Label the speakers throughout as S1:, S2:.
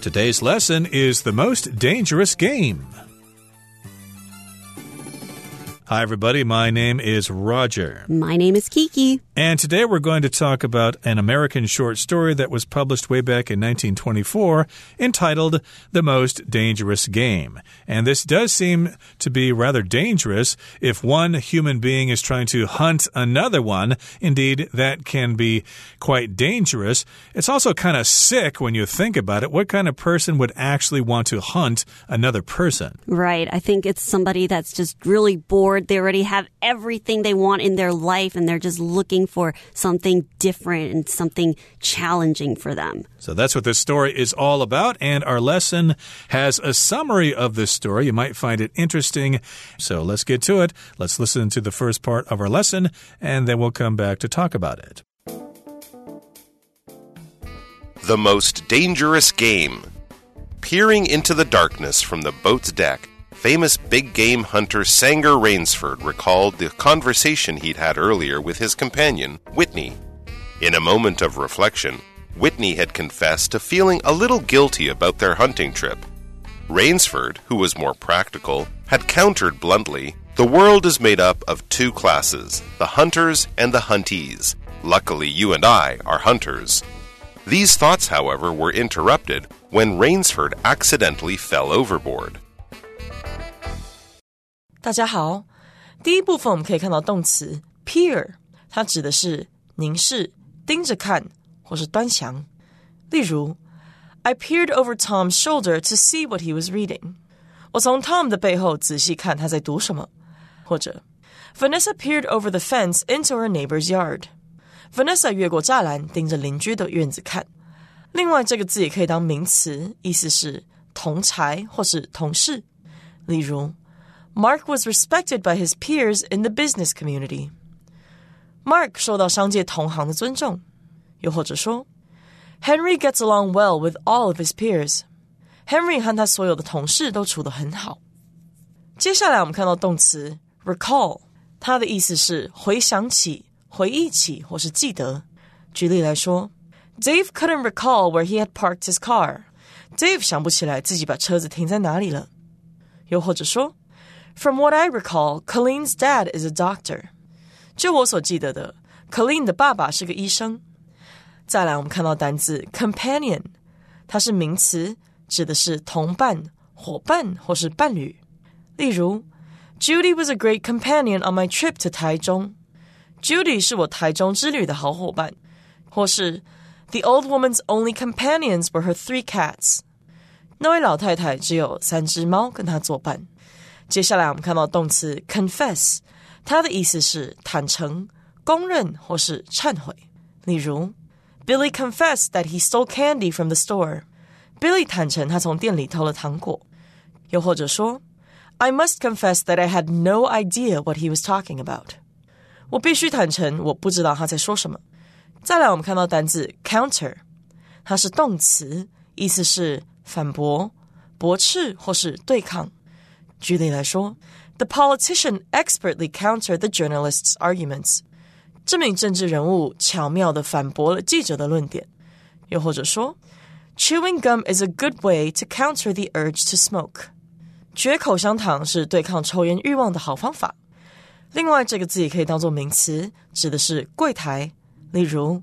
S1: Today's lesson is the most dangerous game. Hi, everybody. My name is Roger.
S2: My name is Kiki.
S1: And today we're going to talk about an American short story that was published way back in 1924 entitled The Most Dangerous Game. And this does seem to be rather dangerous if one human being is trying to hunt another one. Indeed, that can be quite dangerous. It's also kind of sick when you think about it. What kind of person would actually want to hunt another person?
S2: Right. I think it's somebody that's just really bored. They already have everything they want in their life and they're just looking for something different and something challenging for them.
S1: So that's what this story is all about. And our lesson has a summary of this story. You might find it interesting. So let's get to it. Let's listen to the first part of our lesson, and then we'll come back to talk about it.
S3: The most dangerous game. Peering into the darkness from the boat's deck, famous big game hunter Sanger Rainsford recalled the conversation he'd had earlier with his companion, Whitney. In a moment of reflection, Whitney had confessed to feeling a little guilty about their hunting trip. Rainsford, who was more practical, had countered bluntly The world is made up of two classes, the hunters and the huntees. Luckily, you and I are hunters. These thoughts, however, were interrupted when Rainsford accidentally fell overboard.
S4: 大家好，第一部分我们可以看到动词 peer，它指的是凝视、盯着看或是端详。例如，I peered over Tom's shoulder to see what he was reading。我从 Tom 的背后仔细看他在读什么。或者，Vanessa peered over the fence into her neighbor's yard。Vanessa 越过栅栏，盯着邻居的院子看。另外，这个字也可以当名词，意思是同才或是同事。例如。 Mark was respected by his peers in the business community. Mark 受到商界同行的尊重。又或者说，Henry gets along well with all of his peers. Henry 和他所有的同事都处得很好。接下来我们看到动词 recall，它的意思是回想起、回忆起或是记得。举例来说，Dave couldn't recall where he had parked his car. Dave 想不起来自己把车子停在哪里了。又或者说。 from what I recall, Colleen's dad is a doctor. 就我所记得的，Colleen 的爸爸是个医生。再来，我们看到单字 companion，它是名词，指的是同伴、伙伴或是伴侣。例如，Judy was a great companion on my trip to 台中。Judy 是我台中之旅的好伙伴。或是，The old woman's only companions were her three cats。那位老太太只有三只猫跟她作伴。 接下来我们看到动词 confess，它的意思是坦诚、公认或是忏悔。例如，Billy confessed that he stole candy from the store。Billy 坦诚他从店里偷了糖果。又或者说，I must confess that I had no idea what he was talking about。我必须坦诚，我不知道他在说什么。再来，我们看到单字 counter，它是动词，意思是反驳、驳斥或是对抗。举例来说，The politician expertly countered the journalist's arguments。这名政治人物巧妙地反驳了记者的论点。又或者说，Chewing gum is a good way to counter the urge to smoke。嚼口香糖是对抗抽烟欲望的好方法。另外，这个字也可以当做名词，指的是柜台。例如，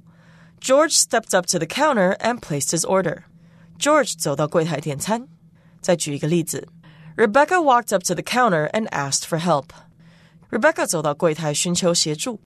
S4: George stepped up to the counter and placed his order。George 走到柜台点餐。再举一个例子。 Rebecca walked up to the counter and asked for help. Rebecca 走到柜台寻求协助。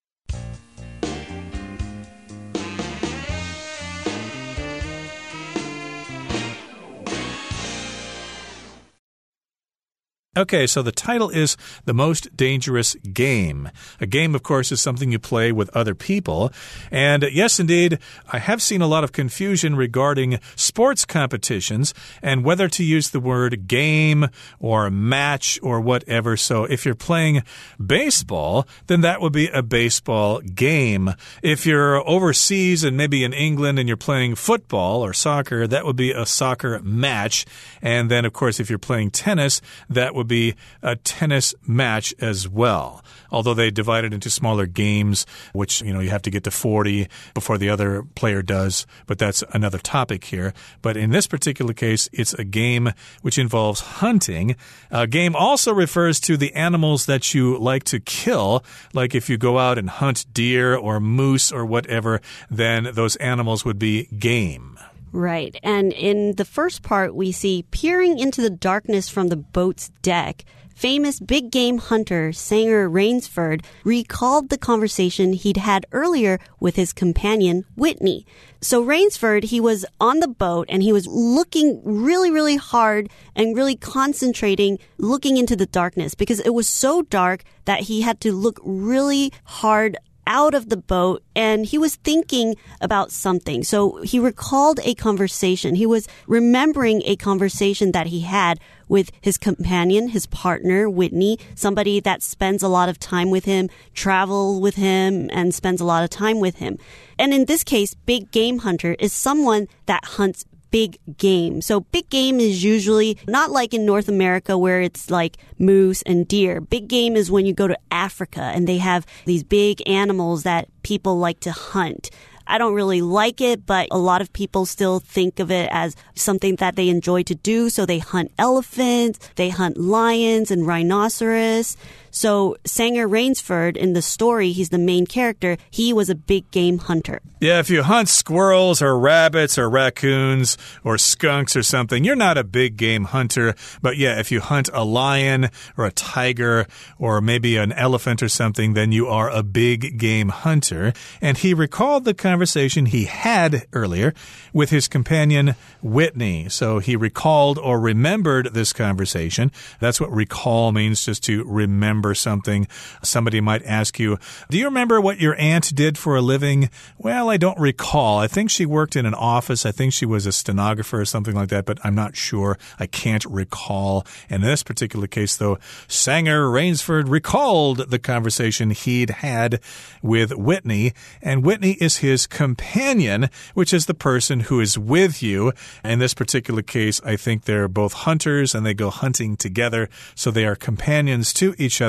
S1: Okay, so the title is The Most Dangerous Game. A game, of course, is something you play with other people. And uh, yes, indeed, I have seen a lot of confusion regarding sports competitions and whether to use the word game or match or whatever. So if you're playing baseball, then that would be a baseball game. If you're overseas and maybe in England and you're playing football or soccer, that would be a soccer match. And then, of course, if you're playing tennis, that would be a tennis match as well. Although they divide it into smaller games, which, you know, you have to get to 40 before the other player does, but that's another topic here. But in this particular case, it's a game which involves hunting. A game also refers to the animals that you like to kill, like if you go out and hunt deer or moose or whatever, then those animals would be game.
S2: Right. And in the first part, we see peering into the darkness from the boat's deck. Famous big game hunter Sanger Rainsford recalled the conversation he'd had earlier with his companion Whitney. So Rainsford, he was on the boat and he was looking really, really hard and really concentrating, looking into the darkness because it was so dark that he had to look really hard out of the boat and he was thinking about something. So he recalled a conversation. He was remembering a conversation that he had with his companion, his partner, Whitney, somebody that spends a lot of time with him, travel with him, and spends a lot of time with him. And in this case, big game hunter is someone that hunts big game. So big game is usually not like in North America where it's like moose and deer. Big game is when you go to Africa and they have these big animals that people like to hunt. I don't really like it, but a lot of people still think of it as something that they enjoy to do. So they hunt elephants, they hunt lions and rhinoceros. So Sanger Rainsford in the story, he's the main character. He was a big game hunter.
S1: Yeah, if you hunt squirrels or rabbits or raccoons or skunks or something, you're not a big game hunter. But yeah, if you hunt a lion or a tiger or maybe an elephant or something, then you are a big game hunter. And he recalled the conversation he had earlier with his companion Whitney. So he recalled or remembered this conversation. That's what recall means, just to remember something. Somebody might ask you, Do you remember what your aunt did for a living? Well, I don't recall. I think she worked in an office. I think she was a stenographer or something like that, but I'm not sure. I can't recall. In this particular case, though, Sanger Rainsford recalled the conversation he'd had with Whitney, and Whitney is his companion, which is the person who is with you. In this particular case, I think they're both hunters and they go hunting together, so they are companions to each other.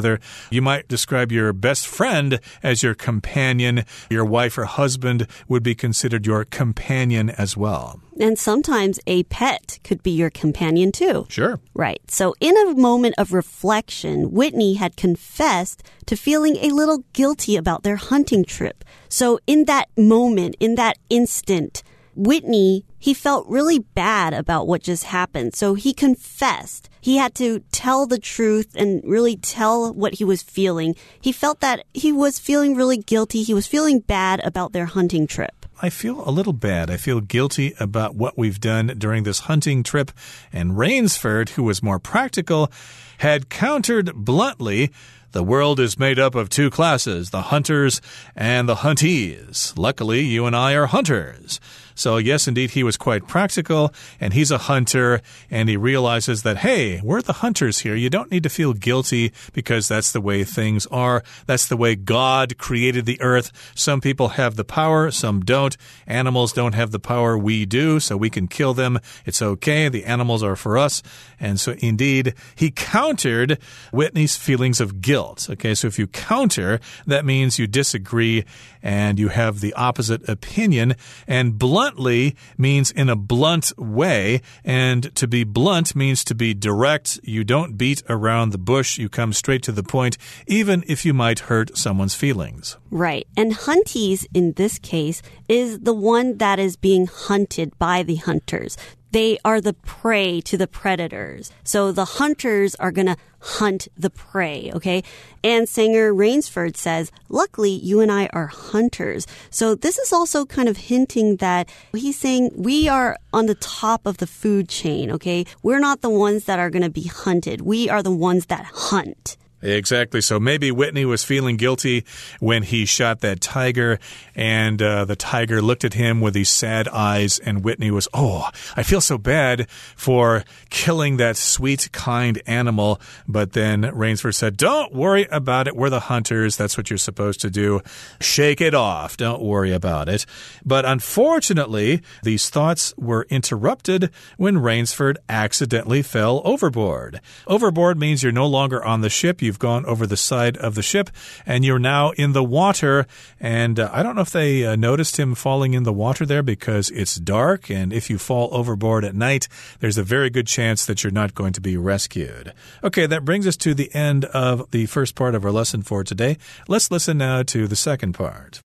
S1: You might describe your best friend as your companion. Your wife or husband would be considered your companion as well.
S2: And sometimes a pet could be your companion too.
S1: Sure.
S2: Right. So, in a moment of reflection, Whitney had confessed to feeling a little guilty about their hunting trip. So, in that moment, in that instant, Whitney, he felt really bad about what just happened. So he confessed. He had to tell the truth and really tell what he was feeling. He felt that he was feeling really guilty. He was feeling bad about their hunting trip.
S1: I feel a little bad. I feel guilty about what we've done during this hunting trip. And Rainsford, who was more practical, had countered bluntly. The world is made up of two classes, the hunters and the huntees. Luckily, you and I are hunters. So, yes, indeed, he was quite practical, and he's a hunter, and he realizes that, hey, we're the hunters here. You don't need to feel guilty because that's the way things are. That's the way God created the earth. Some people have the power, some don't. Animals don't have the power, we do, so we can kill them. It's okay. The animals are for us. And so, indeed, he countered Whitney's feelings of guilt. Okay, so if you counter, that means you disagree and you have the opposite opinion. And bluntly means in a blunt way. And to be blunt means to be direct. You don't beat around the bush. You come straight to the point, even if you might hurt someone's feelings.
S2: Right. And huntees in this case is the one that is being hunted by the hunters they are the prey to the predators. So the hunters are going to hunt the prey, okay? And Sanger Rainsford says, luckily, you and I are hunters. So this is also kind of hinting that he's saying we are on the top of the food chain, okay? We're not the ones that are going to be hunted. We are the ones that hunt.
S1: Exactly. So maybe Whitney was feeling guilty when he shot that tiger, and uh, the tiger looked at him with these sad eyes, and Whitney was, Oh, I feel so bad for killing that sweet, kind animal. But then Rainsford said, Don't worry about it. We're the hunters. That's what you're supposed to do. Shake it off. Don't worry about it. But unfortunately, these thoughts were interrupted when Rainsford accidentally fell overboard. Overboard means you're no longer on the ship. You You've gone over the side of the ship and you're now in the water. And uh, I don't know if they uh, noticed him falling in the water there because it's dark. And if you fall overboard at night, there's a very good chance that you're not going to be rescued. Okay, that brings us to the end of the first part of our lesson for today. Let's listen now to the second part.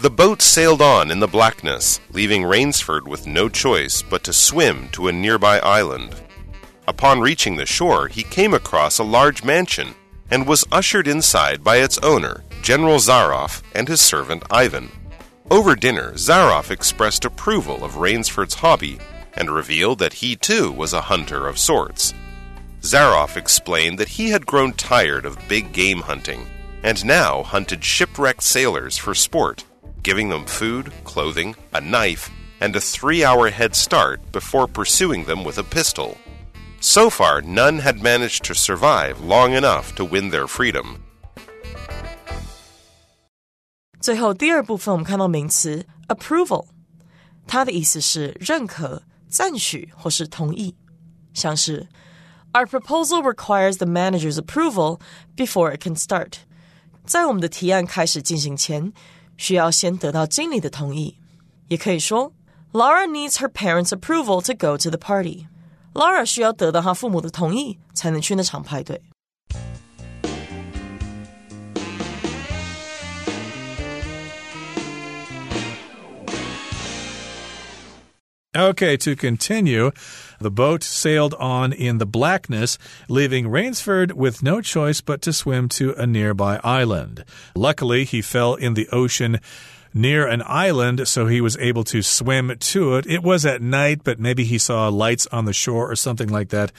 S3: The boat sailed on in the blackness, leaving Rainsford with no choice but to swim to a nearby island. Upon reaching the shore, he came across a large mansion and was ushered inside by its owner, General Zaroff, and his servant Ivan. Over dinner, Zaroff expressed approval of Rainsford's hobby and revealed that he too was a hunter of sorts. Zaroff explained that he had grown tired of big game hunting and now hunted shipwrecked sailors for sport, giving them food, clothing, a knife, and a three hour head start before pursuing them with a pistol. So far, none had managed to survive long enough to win their freedom.
S4: 最后第二部分，我们看到名词 approval，它的意思是认可、赞许或是同意，像是 Our proposal requires the manager's approval before it can start。在我们的提案开始进行前，需要先得到经理的同意。也可以说，Laura needs her parents' approval to go to the party。 Laura 需要得到他父母的同意，才能去那场派对。
S1: Okay, to continue, the boat sailed on in the blackness, leaving Rainsford with no choice but to swim to a nearby island. Luckily, he fell in the ocean near an island, so he was able to swim to it. It was at night, but maybe he saw lights on the shore or something like that.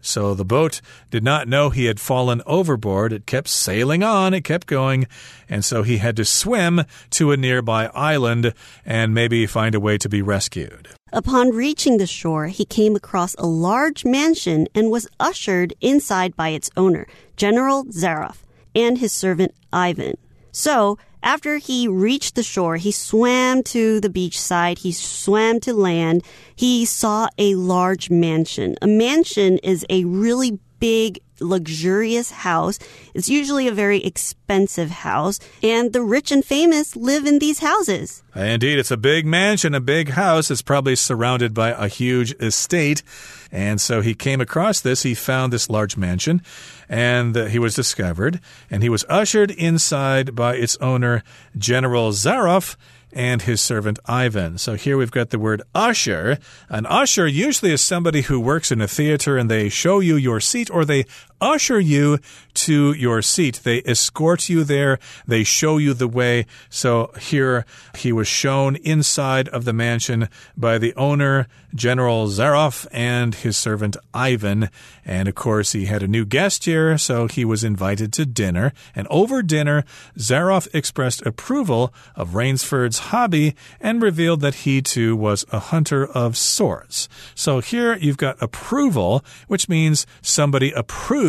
S1: So the boat did not know he had fallen overboard. It kept sailing on, it kept going, and so he had to swim to a nearby island and maybe find a way to be rescued.
S2: Upon reaching the shore, he came across a large mansion and was ushered inside by its owner, General Zaroff, and his servant Ivan. So, after he reached the shore, he swam to the beachside. He swam to land. He saw a large mansion. A mansion is a really big, luxurious house. It's usually a very expensive house, and the rich and famous live in these houses.
S1: Indeed, it's a big mansion, a big house. It's probably surrounded by a huge estate. And so he came across this. He found this large mansion and uh, he was discovered and he was ushered inside by its owner, General Zaroff and his servant Ivan. So here we've got the word usher. An usher usually is somebody who works in a theater and they show you your seat or they usher you to your seat. They escort you there. They show you the way. So here he was shown inside of the mansion by the owner, General Zaroff, and his servant Ivan. And of course, he had a new guest here, so he was invited to dinner. And over dinner, Zaroff expressed approval of Rainsford's hobby and revealed that he too was a hunter of sorts. So here you've got approval, which means somebody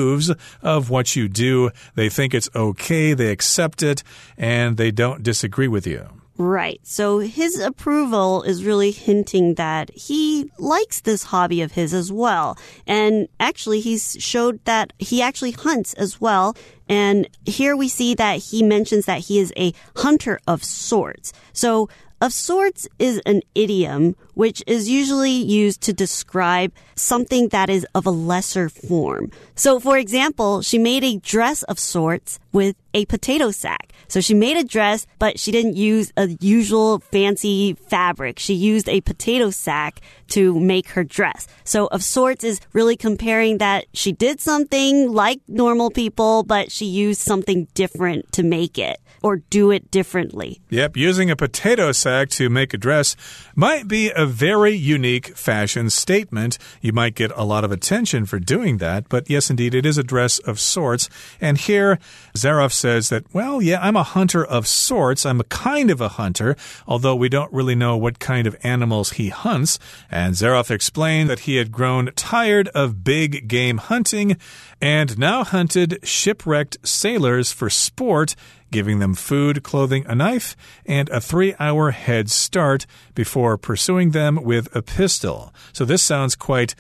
S1: approves of what you do. They think it's okay, they accept it, and they don't disagree with you.
S2: Right. So his approval is really hinting that he likes this hobby of his as well. And actually, he's showed that he actually hunts as well. And here we see that he mentions that he is a hunter of sorts. So of sorts is an idiom which is usually used to describe something that is of a lesser form. So, for example, she made a dress of sorts with a potato sack. So she made a dress, but she didn't use a usual fancy fabric. She used a potato sack to make her dress. So of sorts is really comparing that she did something like normal people, but she used something different to make it. Or do it differently.
S1: Yep, using a potato sack to make a dress might be a very unique fashion statement. You might get a lot of attention for doing that, but yes, indeed, it is a dress of sorts. And here, Zaroff says that, well, yeah, I'm a hunter of sorts. I'm a kind of a hunter, although we don't really know what kind of animals he hunts. And Zaroff explained that he had grown tired of big game hunting and now hunted shipwrecked sailors for sport giving them food, clothing, a knife, and a three hour head start before pursuing them with a pistol. So this sounds quite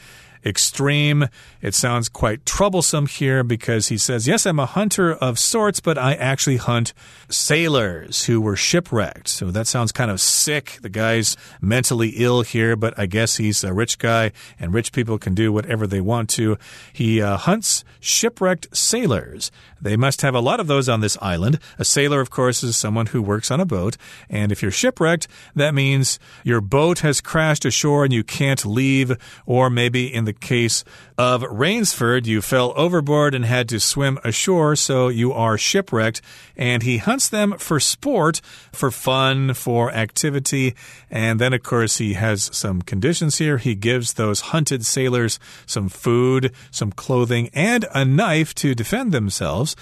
S1: extreme. It sounds quite troublesome here because he says, Yes, I'm a hunter of sorts, but I actually hunt sailors who were shipwrecked. So that sounds kind of sick. The guy's mentally ill here, but I guess he's a rich guy and rich people can do whatever they want to. He uh, hunts shipwrecked sailors. They must have a lot of those on this island. A sailor, of course, is someone who works on a boat. And if you're shipwrecked, that means your boat has crashed ashore and you can't leave, or maybe in the case of Rainsford, you fell overboard and had to swim ashore, so you are shipwrecked. And he hunts them for sport, for fun, for activity. And then, of course, he has some conditions here. He gives those hunted sailors some food, some clothing, and a knife to defend themselves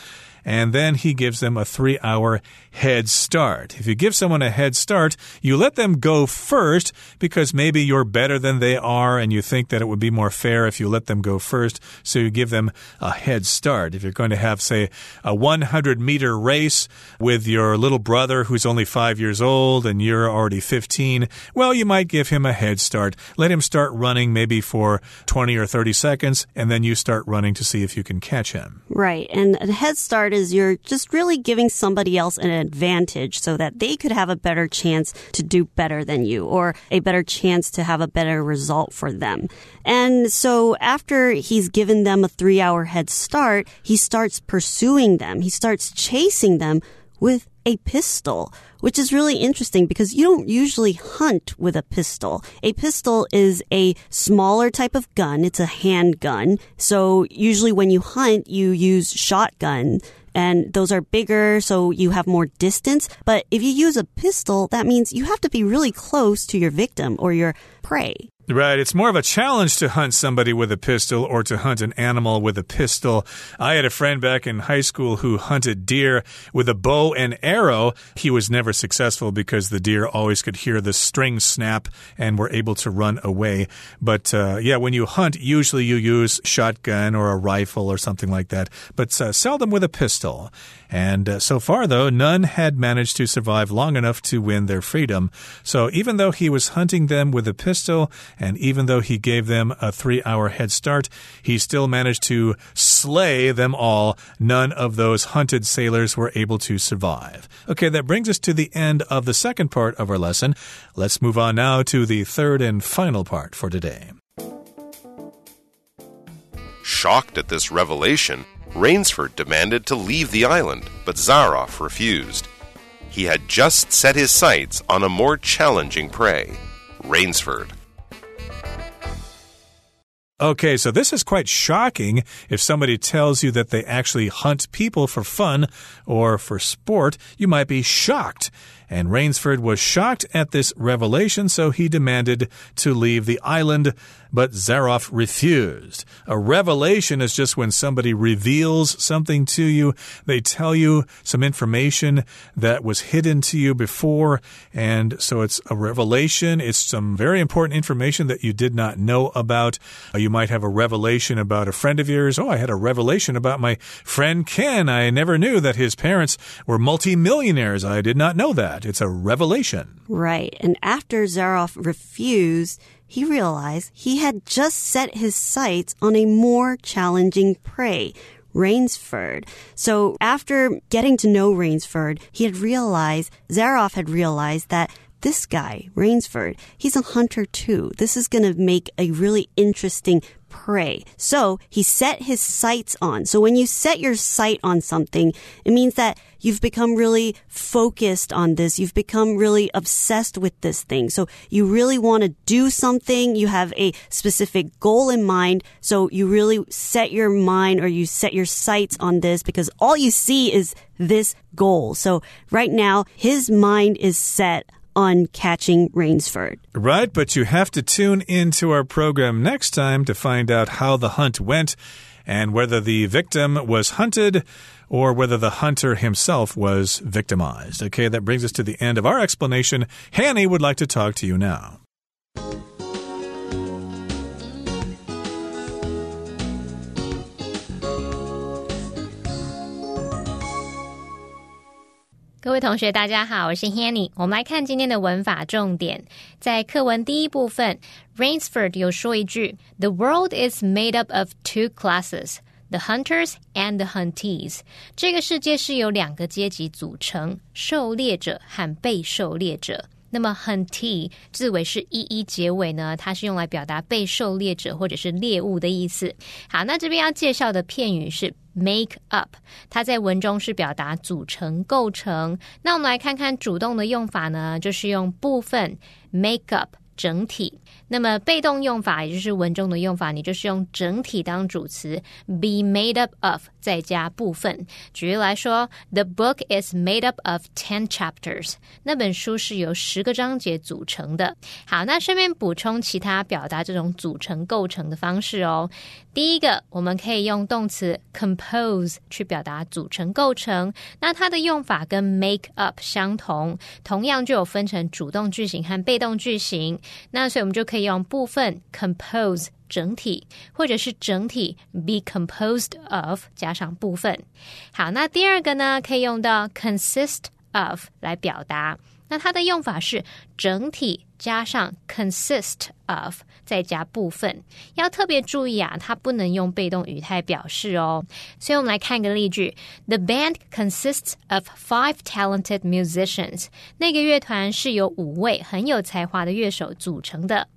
S1: and then he gives them a three hour head start. If you give someone a head start, you let them go first because maybe you're better than they are and you think that it would be more fair if you let them go first. So you give them a head start. If you're going to have, say, a 100 meter race with your little brother who's only five years old and you're already 15, well, you might give him a head start. Let him start running maybe for 20 or 30 seconds and then you start running to see if you can catch him.
S2: Right. And a head start is you're just really giving somebody else an advantage so that they could have a better chance to do better than you or a better chance to have a better result for them. And so after he's given them a three hour head start, he starts pursuing them. He starts chasing them with a pistol, which is really interesting because you don't usually hunt with a pistol. A pistol is a smaller type of gun. It's a handgun. So usually when you hunt, you use shotgun and those are bigger, so you have more distance. But if you use a pistol, that means you have to be really close to your victim or your prey.
S1: Right. It's more of a challenge to hunt somebody with a pistol or to hunt an animal with a pistol. I had a friend back in high school who hunted deer with a bow and arrow. He was never successful because the deer always could hear the string snap and were able to run away. But uh, yeah, when you hunt, usually you use shotgun or a rifle or something like that, but uh, seldom with a pistol. And uh, so far, though, none had managed to survive long enough to win their freedom. So even though he was hunting them with a pistol, and even though he gave them a three hour head start, he still managed to slay them all. None of those hunted sailors were able to survive. Okay, that brings us to the end of the second part of our lesson. Let's move on now to the third and final part for today.
S3: Shocked at this revelation, Rainsford demanded to leave the island, but Zaroff refused. He had just set his sights on a more challenging prey Rainsford.
S1: Okay, so this is quite shocking if somebody tells you that they actually hunt people for fun or for sport. You might be shocked. And Rainsford was shocked at this revelation, so he demanded to leave the island but Zaroff refused. A revelation is just when somebody reveals something to you. They tell you some information that was hidden to you before, and so it's a revelation. It's some very important information that you did not know about. Uh, you might have a revelation about a friend of yours. Oh, I had a revelation about my friend Ken. I never knew that his parents were multimillionaires. I did not know that. It's a revelation.
S2: Right. And after Zaroff refused, he realized he had just set his sights on a more challenging prey. Rainsford. So after getting to know Rainsford, he had realized, Zaroff had realized that this guy, Rainsford, he's a hunter too. This is going to make a really interesting prey. So he set his sights on. So when you set your sight on something, it means that you've become really focused on this. You've become really obsessed with this thing. So you really want to do something. You have a specific goal in mind. So you really set your mind or you set your sights on this because all you see is this goal. So right now, his mind is set on catching Rainsford.
S1: Right, but you have to tune into our program next time to find out how the hunt went and whether the victim was hunted or whether the hunter himself was victimized. Okay, that brings us to the end of our explanation. Hanny would like to talk to you now.
S5: 各位同学，大家好，我是 Hanny。我们来看今天的文法重点，在课文第一部分，Rainsford 有说一句：“The world is made up of two classes, the hunters and the huntees。”这个世界是由两个阶级组成：狩猎者和被狩猎者。那么 hunt 字尾是一一结尾呢，它是用来表达被狩猎者或者是猎物的意思。好，那这边要介绍的片语是。Make up，它在文中是表达组成、构成。那我们来看看主动的用法呢，就是用部分 make up。整体，那么被动用法也就是文中的用法，你就是用整体当主词，be made up of 再加部分。举例来说，The book is made up of ten chapters。那本书是由十个章节组成的。好，那顺便补充其他表达这种组成构成的方式哦。第一个，我们可以用动词 compose 去表达组成构成，那它的用法跟 make up 相同，同样就有分成主动句型和被动句型。那所以我们就可以用部分 compose 整体，或者是整体 be composed of 加上部分。好，那第二个呢，可以用到 consist of 来表达。那它的用法是整体加上 consist of。再加部分，要特别注意啊，它不能用被动语态表示哦。所以我们来看一个例句：The band consists of five talented musicians。那个乐团是由五位很有才华的乐手组成的。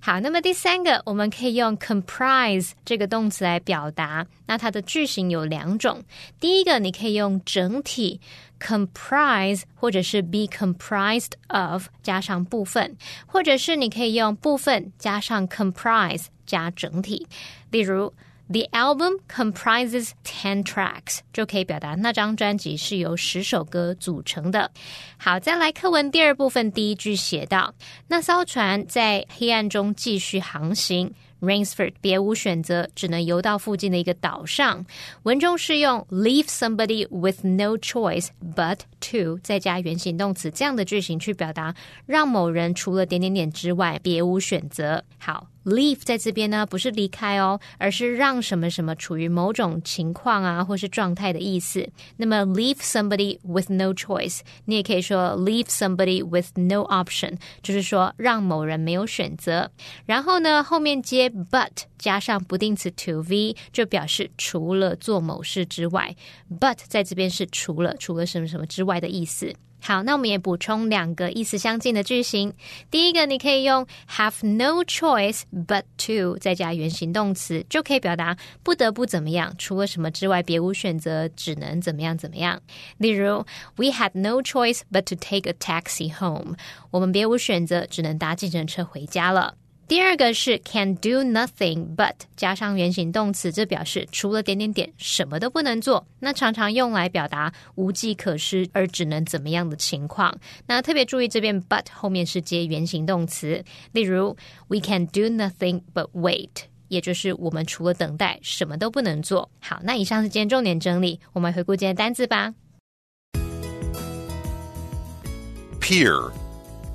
S5: 好，那么第三个，我们可以用 comprise 这个动词来表达。那它的句型有两种，第一个你可以用整体。Comprise 或者是 be comprised of 加上部分，或者是你可以用部分加上 comprise 加整体。例如，The album comprises ten tracks 就可以表达那张专辑是由十首歌组成的。好，再来课文第二部分第一句写道：那艘船在黑暗中继续航行。Rainsford 别无选择，只能游到附近的一个岛上。文中是用 leave somebody with no choice but to 再加原形动词这样的句型去表达，让某人除了点点点之外别无选择。好。Leave 在这边呢，不是离开哦，而是让什么什么处于某种情况啊，或是状态的意思。那么 leave somebody with no choice，你也可以说 leave somebody with no option，就是说让某人没有选择。然后呢，后面接 but 加上不定词 to v，就表示除了做某事之外。But 在这边是除了除了什么什么之外的意思。好，那我们也补充两个意思相近的句型。第一个，你可以用 have no choice but to 再加原形动词，就可以表达不得不怎么样，除了什么之外别无选择，只能怎么样怎么样。例如，We had no choice but to take a taxi home。我们别无选择，只能搭计程车回家了。第二个是 can do nothing but 加上原形动词，这表示除了点点点什么都不能做。那常常用来表达无计可施而只能怎么样的情况。那特别注意这边 but 后面是接原形动词，例如 we can do nothing but wait，也就是我们除了等待什么都不能做。好，那以上是今天重点整理，我们回顾今天单字吧。
S3: Peer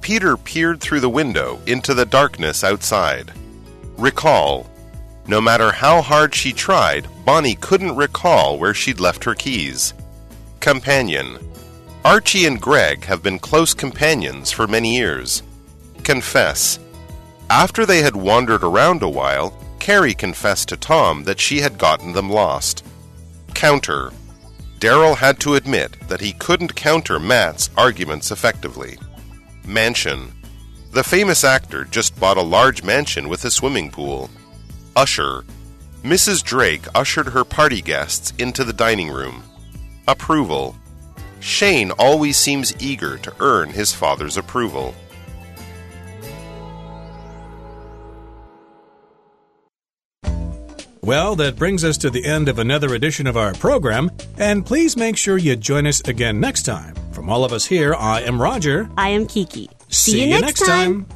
S3: Peter peered through the window into the darkness outside. Recall. No matter how hard she tried, Bonnie couldn't recall where she'd left her keys. Companion. Archie and Greg have been close companions for many years. Confess. After they had wandered around a while, Carrie confessed to Tom that she had gotten them lost. Counter. Daryl had to admit that he couldn't counter Matt's arguments effectively. Mansion. The famous actor just bought a large mansion with a swimming pool. Usher. Mrs. Drake ushered her party guests into the dining room. Approval. Shane always seems eager to earn his father's approval.
S1: Well, that brings us to the end of another edition of our program, and please make sure you join us again next time. From all of us here, I am Roger.
S2: I am Kiki.
S1: See, you next time.